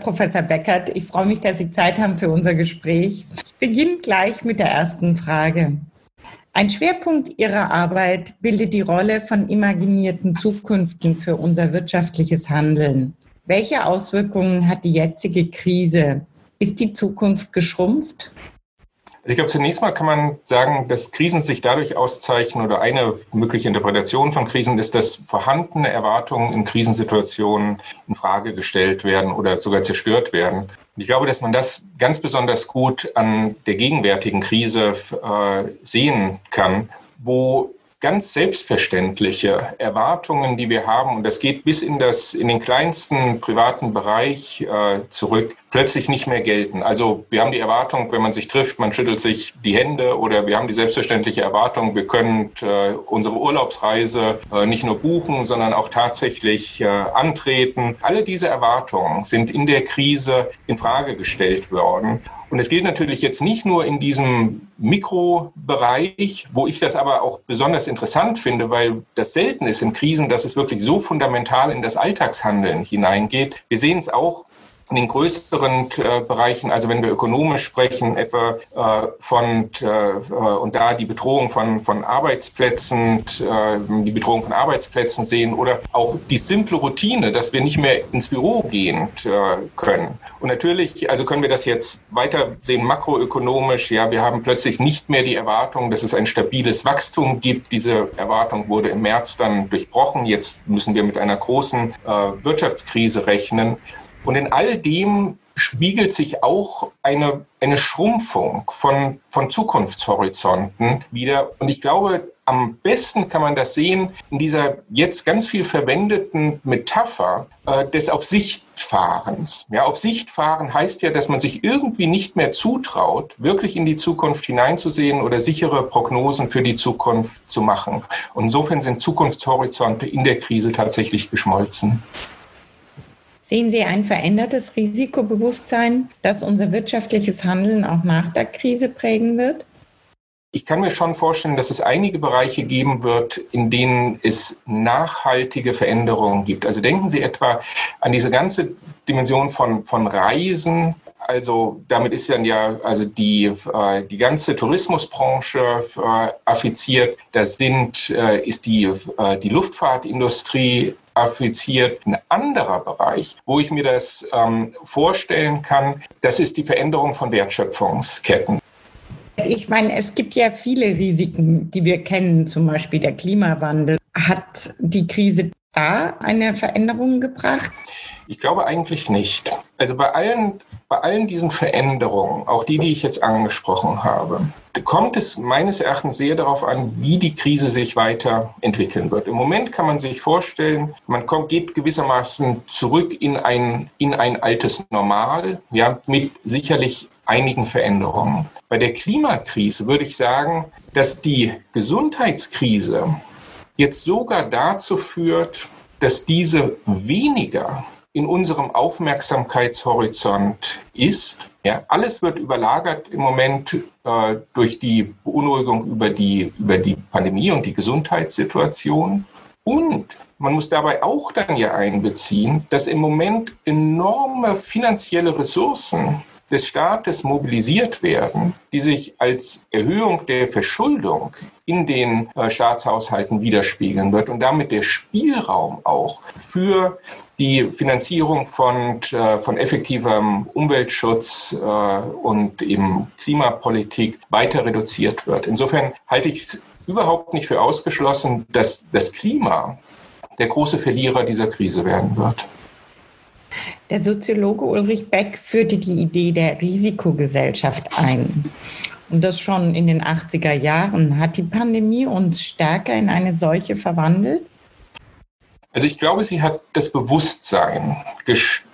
Professor Beckert. Ich freue mich, dass Sie Zeit haben für unser Gespräch. Ich beginne gleich mit der ersten Frage. Ein Schwerpunkt Ihrer Arbeit bildet die Rolle von imaginierten Zukünften für unser wirtschaftliches Handeln. Welche Auswirkungen hat die jetzige Krise? Ist die Zukunft geschrumpft? Also ich glaube, zunächst mal kann man sagen, dass Krisen sich dadurch auszeichnen oder eine mögliche Interpretation von Krisen ist, dass vorhandene Erwartungen in Krisensituationen in Frage gestellt werden oder sogar zerstört werden. Und ich glaube, dass man das ganz besonders gut an der gegenwärtigen Krise äh, sehen kann, wo ganz selbstverständliche Erwartungen, die wir haben, und das geht bis in, das, in den kleinsten privaten Bereich äh, zurück, plötzlich nicht mehr gelten. Also wir haben die Erwartung, wenn man sich trifft, man schüttelt sich die Hände oder wir haben die selbstverständliche Erwartung, wir können äh, unsere Urlaubsreise äh, nicht nur buchen, sondern auch tatsächlich äh, antreten. Alle diese Erwartungen sind in der Krise in Frage gestellt worden. Und es gilt natürlich jetzt nicht nur in diesem Mikrobereich, wo ich das aber auch besonders interessant finde, weil das selten ist in Krisen, dass es wirklich so fundamental in das Alltagshandeln hineingeht. Wir sehen es auch in den größeren äh, Bereichen, also wenn wir ökonomisch sprechen, etwa äh, von äh, äh und da die Bedrohung von, von Arbeitsplätzen, äh, die Bedrohung von Arbeitsplätzen sehen oder auch die simple Routine, dass wir nicht mehr ins Büro gehen äh, können. Und natürlich, also können wir das jetzt weiter sehen, makroökonomisch, ja, wir haben plötzlich nicht mehr die Erwartung, dass es ein stabiles Wachstum gibt. Diese Erwartung wurde im März dann durchbrochen. Jetzt müssen wir mit einer großen Wirtschaftskrise rechnen. Und in all dem spiegelt sich auch eine, eine Schrumpfung von, von Zukunftshorizonten wieder. Und ich glaube, am besten kann man das sehen in dieser jetzt ganz viel verwendeten Metapher äh, des Auf Sicht Fahrens. Ja, auf Sicht fahren heißt ja, dass man sich irgendwie nicht mehr zutraut, wirklich in die Zukunft hineinzusehen oder sichere Prognosen für die Zukunft zu machen. Und insofern sind Zukunftshorizonte in der Krise tatsächlich geschmolzen. Sehen Sie ein verändertes Risikobewusstsein, das unser wirtschaftliches Handeln auch nach der Krise prägen wird? Ich kann mir schon vorstellen, dass es einige Bereiche geben wird, in denen es nachhaltige Veränderungen gibt. Also denken Sie etwa an diese ganze Dimension von, von Reisen. Also damit ist dann ja also die, äh, die ganze Tourismusbranche äh, affiziert. Da sind, äh, ist die, die Luftfahrtindustrie affiziert. Ein anderer Bereich, wo ich mir das ähm, vorstellen kann, das ist die Veränderung von Wertschöpfungsketten. Ich meine, es gibt ja viele Risiken, die wir kennen, zum Beispiel der Klimawandel. Hat die Krise da eine Veränderung gebracht? Ich glaube eigentlich nicht. Also bei allen, bei allen diesen Veränderungen, auch die, die ich jetzt angesprochen habe, kommt es meines Erachtens sehr darauf an, wie die Krise sich weiterentwickeln wird. Im Moment kann man sich vorstellen, man kommt, geht gewissermaßen zurück in ein, in ein altes Normal, ja, mit sicherlich einigen Veränderungen. Bei der Klimakrise würde ich sagen, dass die Gesundheitskrise jetzt sogar dazu führt, dass diese weniger in unserem Aufmerksamkeitshorizont ist. Ja, alles wird überlagert im Moment äh, durch die Beunruhigung über die, über die Pandemie und die Gesundheitssituation. Und man muss dabei auch dann ja einbeziehen, dass im Moment enorme finanzielle Ressourcen des Staates mobilisiert werden, die sich als Erhöhung der Verschuldung in den äh, Staatshaushalten widerspiegeln wird und damit der Spielraum auch für die Finanzierung von, äh, von effektivem Umweltschutz äh, und eben Klimapolitik weiter reduziert wird. Insofern halte ich es überhaupt nicht für ausgeschlossen, dass das Klima der große Verlierer dieser Krise werden wird. Der Soziologe Ulrich Beck führte die Idee der Risikogesellschaft ein. Und das schon in den 80er Jahren. Hat die Pandemie uns stärker in eine solche verwandelt? Also ich glaube, sie hat das Bewusstsein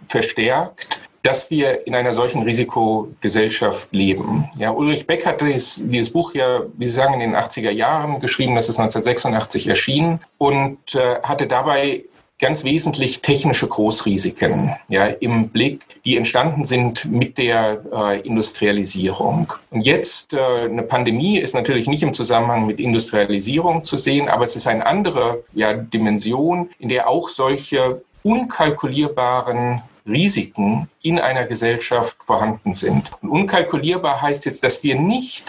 verstärkt, dass wir in einer solchen Risikogesellschaft leben. Ja, Ulrich Beck hat dieses, dieses, Buch ja, wie Sie sagen, in den 80er Jahren geschrieben, das ist 1986 erschienen und äh, hatte dabei ganz wesentlich technische Großrisiken ja, im Blick, die entstanden sind mit der äh, Industrialisierung. Und jetzt äh, eine Pandemie ist natürlich nicht im Zusammenhang mit Industrialisierung zu sehen, aber es ist eine andere ja, Dimension, in der auch solche unkalkulierbaren Risiken in einer Gesellschaft vorhanden sind. Und unkalkulierbar heißt jetzt, dass wir nicht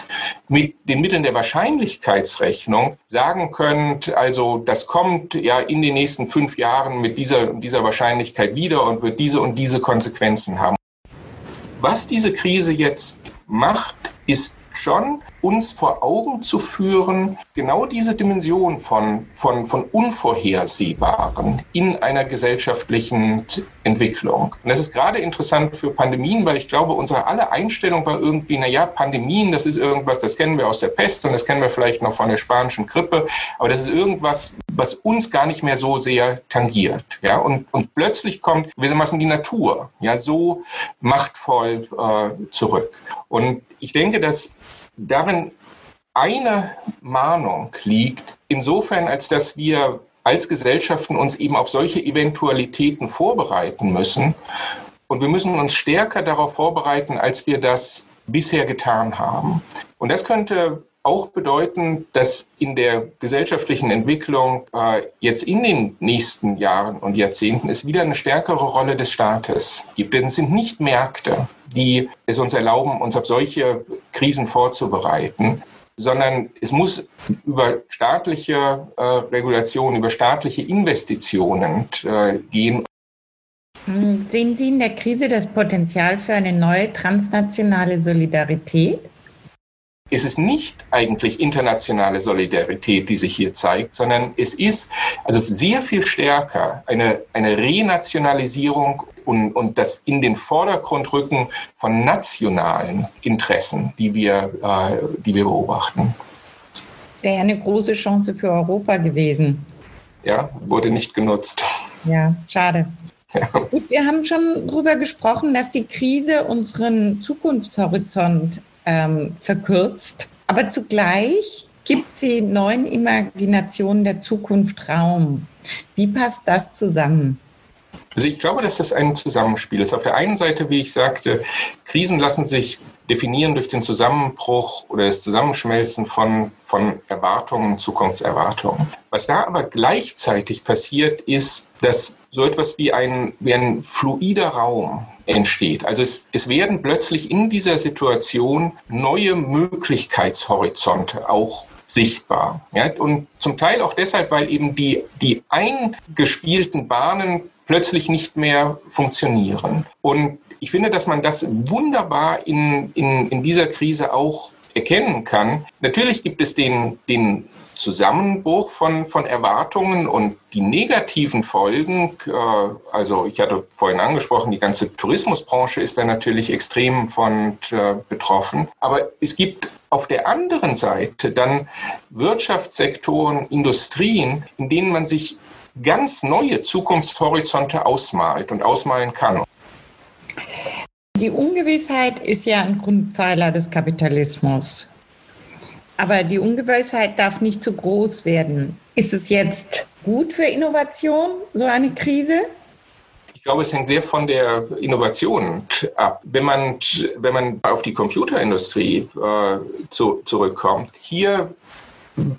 mit den Mitteln der Wahrscheinlichkeitsrechnung sagen können, also das kommt ja in den nächsten fünf Jahren mit dieser, dieser Wahrscheinlichkeit wieder und wird diese und diese Konsequenzen haben. Was diese Krise jetzt macht, ist schon uns vor Augen zu führen, genau diese Dimension von, von, von Unvorhersehbaren in einer gesellschaftlichen Entwicklung. Und das ist gerade interessant für Pandemien, weil ich glaube, unsere alle Einstellung war irgendwie, na ja, Pandemien, das ist irgendwas, das kennen wir aus der Pest und das kennen wir vielleicht noch von der spanischen Grippe, aber das ist irgendwas, was uns gar nicht mehr so sehr tangiert. Ja? Und, und plötzlich kommt gewissermaßen die Natur ja so machtvoll äh, zurück. Und ich denke, dass darin eine Mahnung liegt, insofern als dass wir als Gesellschaften uns eben auf solche Eventualitäten vorbereiten müssen. Und wir müssen uns stärker darauf vorbereiten, als wir das bisher getan haben. Und das könnte auch bedeuten, dass in der gesellschaftlichen Entwicklung äh, jetzt in den nächsten Jahren und Jahrzehnten es wieder eine stärkere Rolle des Staates gibt. Denn es sind nicht Märkte, die es uns erlauben, uns auf solche Krisen vorzubereiten, sondern es muss über staatliche äh, Regulation, über staatliche Investitionen äh, gehen. Hm, sehen Sie in der Krise das Potenzial für eine neue transnationale Solidarität? Es ist nicht eigentlich internationale Solidarität, die sich hier zeigt, sondern es ist also sehr viel stärker eine, eine Renationalisierung und, und das in den Vordergrund rücken von nationalen Interessen, die wir, äh, die wir beobachten. Wäre eine große Chance für Europa gewesen. Ja, wurde nicht genutzt. Ja, schade. Ja. Gut, wir haben schon darüber gesprochen, dass die Krise unseren Zukunftshorizont ähm, verkürzt. Aber zugleich gibt sie neuen Imaginationen der Zukunft Raum. Wie passt das zusammen? Also ich glaube, dass das ein Zusammenspiel ist. Auf der einen Seite, wie ich sagte, Krisen lassen sich definieren durch den Zusammenbruch oder das Zusammenschmelzen von, von Erwartungen, Zukunftserwartungen. Was da aber gleichzeitig passiert, ist, dass so etwas wie ein, wie ein fluider Raum entsteht. Also es, es werden plötzlich in dieser Situation neue Möglichkeitshorizonte auch sichtbar. Ja, und zum Teil auch deshalb, weil eben die, die eingespielten Bahnen plötzlich nicht mehr funktionieren. Und ich finde, dass man das wunderbar in, in, in dieser Krise auch erkennen kann. Natürlich gibt es den, den Zusammenbruch von, von Erwartungen und die negativen Folgen, äh, also ich hatte vorhin angesprochen, die ganze Tourismusbranche ist da natürlich extrem von äh, betroffen. Aber es gibt auf der anderen Seite dann Wirtschaftssektoren, Industrien, in denen man sich ganz neue Zukunftshorizonte ausmalt und ausmalen kann. Die Ungewissheit ist ja ein Grundpfeiler des Kapitalismus. Aber die Ungewissheit darf nicht zu groß werden. Ist es jetzt gut für Innovation, so eine Krise? Ich glaube, es hängt sehr von der Innovation ab. Wenn man, wenn man auf die Computerindustrie äh, zu, zurückkommt, hier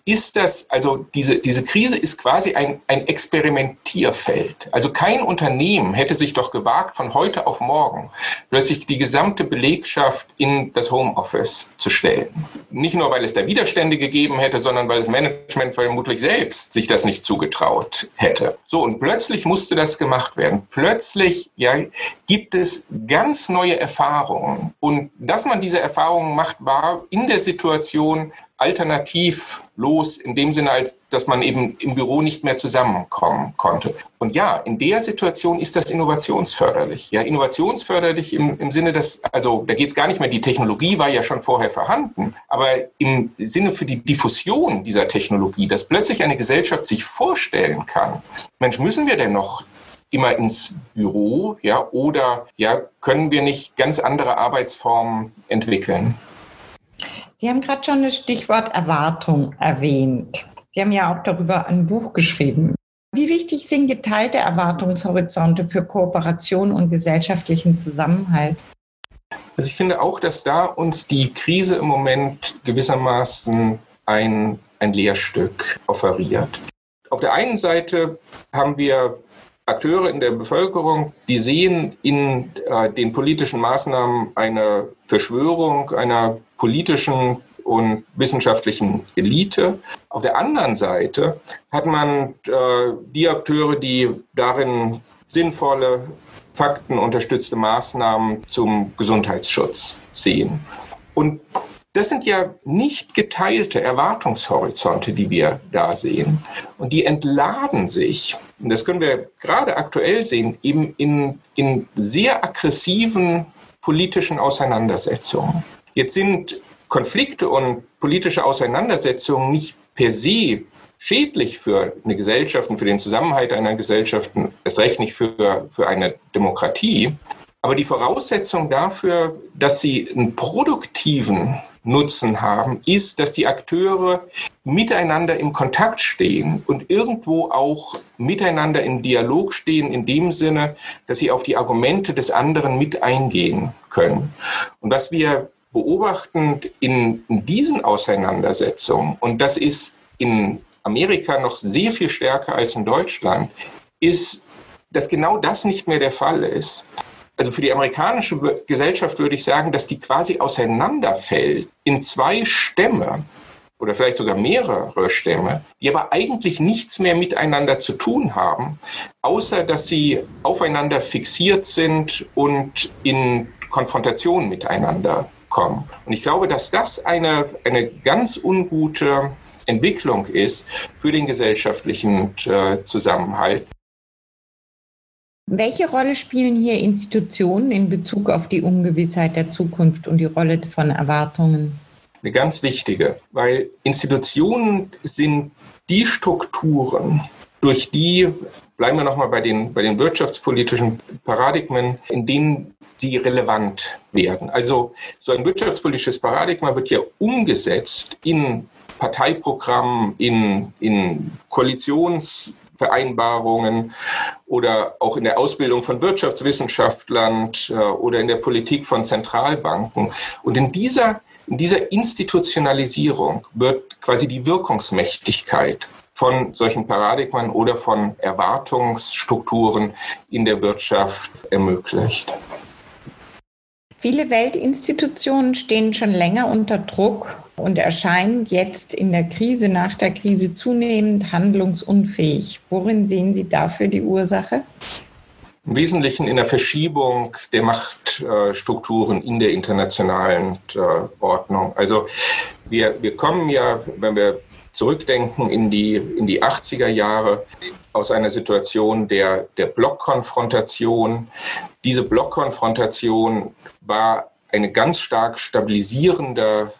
ist das, also diese, diese Krise ist quasi ein, ein Experimentierfeld. Also kein Unternehmen hätte sich doch gewagt, von heute auf morgen plötzlich die gesamte Belegschaft in das Homeoffice zu stellen. Nicht nur, weil es da Widerstände gegeben hätte, sondern weil das Management vermutlich selbst sich das nicht zugetraut hätte. So, und plötzlich musste das gemacht werden. Plötzlich ja, gibt es ganz neue Erfahrungen. Und dass man diese Erfahrungen macht, war in der Situation alternativlos in dem Sinne, als dass man eben im Büro nicht mehr zusammenkommen konnte. Und ja, in der Situation ist das innovationsförderlich. Ja, innovationsförderlich im, im Sinne, dass, also da geht es gar nicht mehr, die Technologie war ja schon vorher vorhanden, aber im Sinne für die Diffusion dieser Technologie, dass plötzlich eine Gesellschaft sich vorstellen kann, Mensch, müssen wir denn noch immer ins Büro, ja, oder ja, können wir nicht ganz andere Arbeitsformen entwickeln? Sie haben gerade schon das Stichwort Erwartung erwähnt. Sie haben ja auch darüber ein Buch geschrieben. Wie wichtig sind geteilte Erwartungshorizonte für Kooperation und gesellschaftlichen Zusammenhalt? Also ich finde auch, dass da uns die Krise im Moment gewissermaßen ein, ein Lehrstück offeriert. Auf der einen Seite haben wir Akteure in der Bevölkerung, die sehen in äh, den politischen Maßnahmen eine Verschwörung einer politischen und wissenschaftlichen Elite. Auf der anderen Seite hat man äh, die Akteure, die darin sinnvolle, faktenunterstützte Maßnahmen zum Gesundheitsschutz sehen. Und das sind ja nicht geteilte Erwartungshorizonte, die wir da sehen. Und die entladen sich, und das können wir gerade aktuell sehen, eben in, in sehr aggressiven politischen Auseinandersetzungen. Jetzt sind Konflikte und politische Auseinandersetzungen nicht per se schädlich für eine Gesellschaft und für den Zusammenhalt einer Gesellschaft, erst recht nicht für, für eine Demokratie. Aber die Voraussetzung dafür, dass sie einen produktiven Nutzen haben, ist, dass die Akteure miteinander im Kontakt stehen und irgendwo auch miteinander im Dialog stehen, in dem Sinne, dass sie auf die Argumente des anderen mit eingehen können. Und was wir beobachten in, in diesen Auseinandersetzungen, und das ist in Amerika noch sehr viel stärker als in Deutschland, ist, dass genau das nicht mehr der Fall ist. Also für die amerikanische Gesellschaft würde ich sagen, dass die quasi auseinanderfällt in zwei Stämme oder vielleicht sogar mehrere Stämme, die aber eigentlich nichts mehr miteinander zu tun haben, außer dass sie aufeinander fixiert sind und in Konfrontation miteinander kommen. Und ich glaube, dass das eine, eine ganz ungute Entwicklung ist für den gesellschaftlichen äh, Zusammenhalt. Welche Rolle spielen hier Institutionen in Bezug auf die Ungewissheit der Zukunft und die Rolle von Erwartungen? Eine ganz wichtige, weil Institutionen sind die Strukturen, durch die, bleiben wir nochmal bei den, bei den wirtschaftspolitischen Paradigmen, in denen sie relevant werden. Also so ein wirtschaftspolitisches Paradigma wird ja umgesetzt in Parteiprogrammen, in, in Koalitionsvereinbarungen oder auch in der Ausbildung von Wirtschaftswissenschaftlern äh, oder in der Politik von Zentralbanken. Und in dieser, in dieser Institutionalisierung wird quasi die Wirkungsmächtigkeit von solchen Paradigmen oder von Erwartungsstrukturen in der Wirtschaft ermöglicht. Viele Weltinstitutionen stehen schon länger unter Druck und erscheinen jetzt in der Krise, nach der Krise zunehmend handlungsunfähig. Worin sehen Sie dafür die Ursache? Im Wesentlichen in der Verschiebung der Machtstrukturen in der internationalen äh, Ordnung. Also wir, wir kommen ja, wenn wir zurückdenken in die, in die 80er Jahre aus einer Situation der, der Blockkonfrontation. Diese Blockkonfrontation war ein ganz stark stabilisierender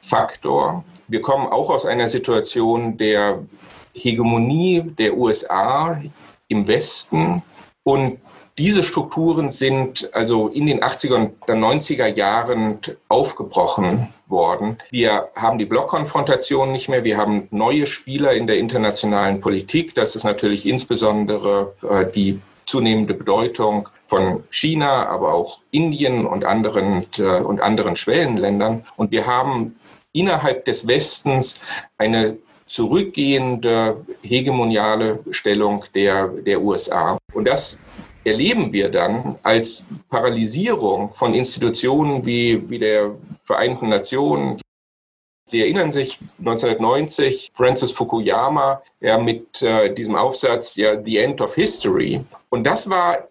Faktor. Wir kommen auch aus einer Situation der Hegemonie der USA im Westen und diese Strukturen sind also in den 80er und 90er Jahren aufgebrochen worden. Wir haben die Blockkonfrontation nicht mehr. Wir haben neue Spieler in der internationalen Politik. Das ist natürlich insbesondere äh, die zunehmende Bedeutung von China, aber auch Indien und anderen, äh, und anderen Schwellenländern. Und wir haben innerhalb des Westens eine zurückgehende hegemoniale Stellung der, der USA. Und das erleben wir dann als Paralysierung von Institutionen wie, wie der Vereinten Nationen. Sie erinnern sich 1990 Francis Fukuyama ja, mit äh, diesem Aufsatz ja The End of History. Und das war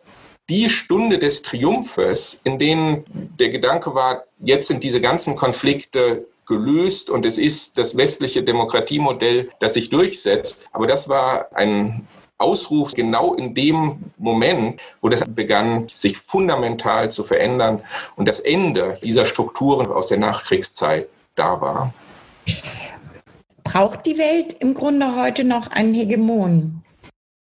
die Stunde des Triumphes, in denen der Gedanke war, jetzt sind diese ganzen Konflikte gelöst und es ist das westliche Demokratiemodell, das sich durchsetzt. Aber das war ein Ausruf genau in dem Moment, wo das begann, sich fundamental zu verändern und das Ende dieser Strukturen aus der Nachkriegszeit da war. Braucht die Welt im Grunde heute noch einen Hegemon?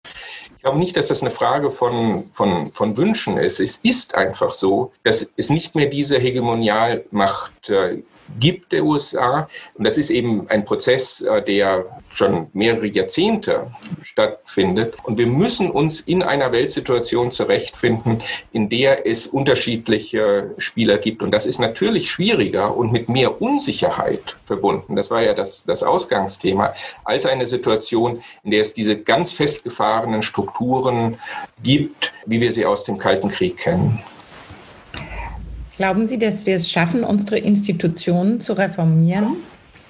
Ich glaube nicht, dass das eine Frage von, von, von Wünschen ist. Es ist einfach so, dass es nicht mehr diese Hegemonialmacht äh, gibt der USA. Und das ist eben ein Prozess, äh, der schon mehrere Jahrzehnte stattfindet. Und wir müssen uns in einer Weltsituation zurechtfinden, in der es unterschiedliche Spieler gibt. Und das ist natürlich schwieriger und mit mehr Unsicherheit verbunden. Das war ja das, das Ausgangsthema, als eine Situation, in der es diese ganz festgefahrenen Strukturen gibt, wie wir sie aus dem Kalten Krieg kennen. Glauben Sie, dass wir es schaffen, unsere Institutionen zu reformieren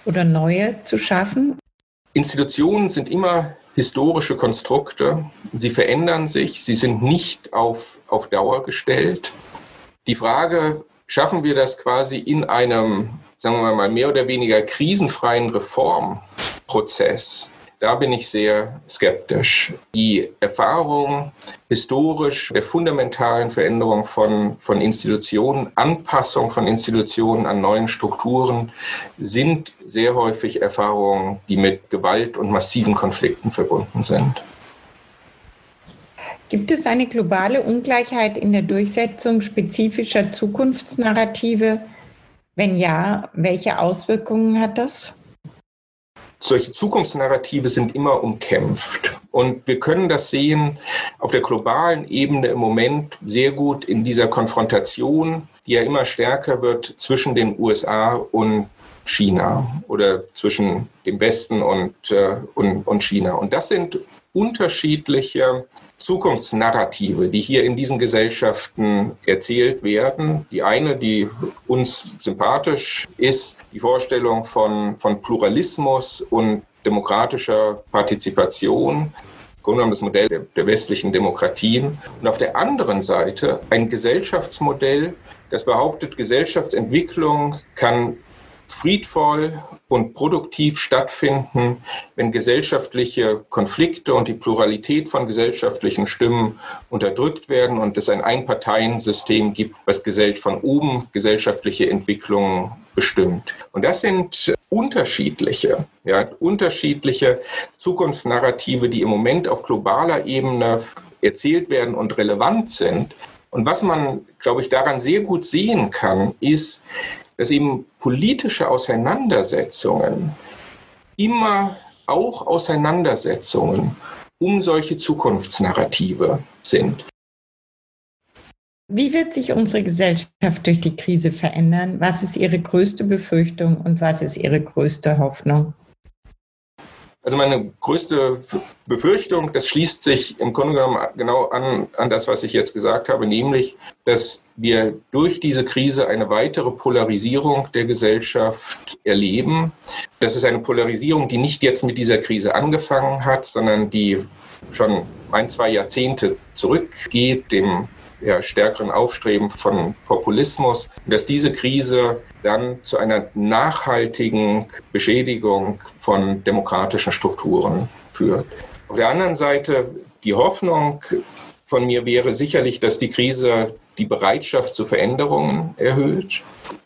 oder neue zu schaffen? Institutionen sind immer historische Konstrukte. Sie verändern sich. Sie sind nicht auf, auf Dauer gestellt. Die Frage, schaffen wir das quasi in einem, sagen wir mal, mehr oder weniger krisenfreien Reformprozess? Da bin ich sehr skeptisch. Die Erfahrung historisch der fundamentalen Veränderung von, von Institutionen, Anpassung von Institutionen an neuen Strukturen sind sehr häufig Erfahrungen, die mit Gewalt und massiven Konflikten verbunden sind. Gibt es eine globale Ungleichheit in der Durchsetzung spezifischer Zukunftsnarrative? Wenn ja, welche Auswirkungen hat das? Solche Zukunftsnarrative sind immer umkämpft. Und wir können das sehen auf der globalen Ebene im Moment sehr gut in dieser Konfrontation, die ja immer stärker wird zwischen den USA und China oder zwischen dem Westen und, äh, und, und China. Und das sind unterschiedliche Zukunftsnarrative, die hier in diesen Gesellschaften erzählt werden. Die eine, die uns sympathisch ist, die Vorstellung von, von Pluralismus und demokratischer Partizipation. Grunde das Modell der, der westlichen Demokratien. Und auf der anderen Seite ein Gesellschaftsmodell, das behauptet, Gesellschaftsentwicklung kann friedvoll und produktiv stattfinden, wenn gesellschaftliche Konflikte und die Pluralität von gesellschaftlichen Stimmen unterdrückt werden und es ein Einparteiensystem gibt, was von oben gesellschaftliche Entwicklungen bestimmt. Und das sind unterschiedliche, ja, unterschiedliche Zukunftsnarrative, die im Moment auf globaler Ebene erzählt werden und relevant sind. Und was man, glaube ich, daran sehr gut sehen kann, ist, dass eben politische Auseinandersetzungen immer auch Auseinandersetzungen um solche Zukunftsnarrative sind. Wie wird sich unsere Gesellschaft durch die Krise verändern? Was ist Ihre größte Befürchtung und was ist Ihre größte Hoffnung? Also meine größte Befürchtung, das schließt sich im Grunde genommen genau an, an das, was ich jetzt gesagt habe, nämlich, dass wir durch diese Krise eine weitere Polarisierung der Gesellschaft erleben. Das ist eine Polarisierung, die nicht jetzt mit dieser Krise angefangen hat, sondern die schon ein, zwei Jahrzehnte zurückgeht, dem ja, stärkeren Aufstreben von Populismus, dass diese Krise dann zu einer nachhaltigen Beschädigung von demokratischen Strukturen führt. Auf der anderen Seite, die Hoffnung von mir wäre sicherlich, dass die Krise die Bereitschaft zu Veränderungen erhöht.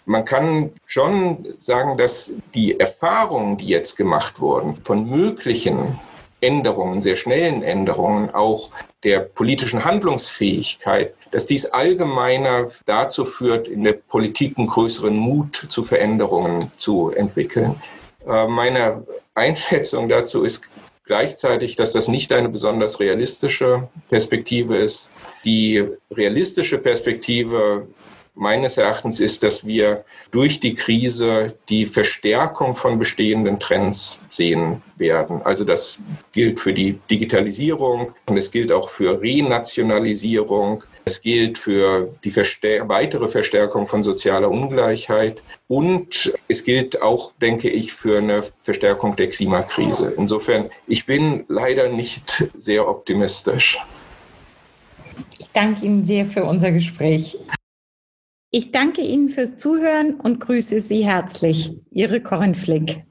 Man kann schon sagen, dass die Erfahrungen, die jetzt gemacht wurden, von möglichen Änderungen, sehr schnellen Änderungen, auch der politischen Handlungsfähigkeit, dass dies allgemeiner dazu führt, in der Politik einen größeren Mut zu Veränderungen zu entwickeln. Äh, meine Einschätzung dazu ist gleichzeitig, dass das nicht eine besonders realistische Perspektive ist. Die realistische Perspektive meines Erachtens ist, dass wir durch die Krise die Verstärkung von bestehenden Trends sehen werden. Also das gilt für die Digitalisierung und es gilt auch für Renationalisierung. Es gilt für die Verstär weitere Verstärkung von sozialer Ungleichheit und es gilt auch, denke ich, für eine Verstärkung der Klimakrise. Insofern, ich bin leider nicht sehr optimistisch. Ich danke Ihnen sehr für unser Gespräch. Ich danke Ihnen fürs Zuhören und grüße Sie herzlich. Ihre Corinne Flick.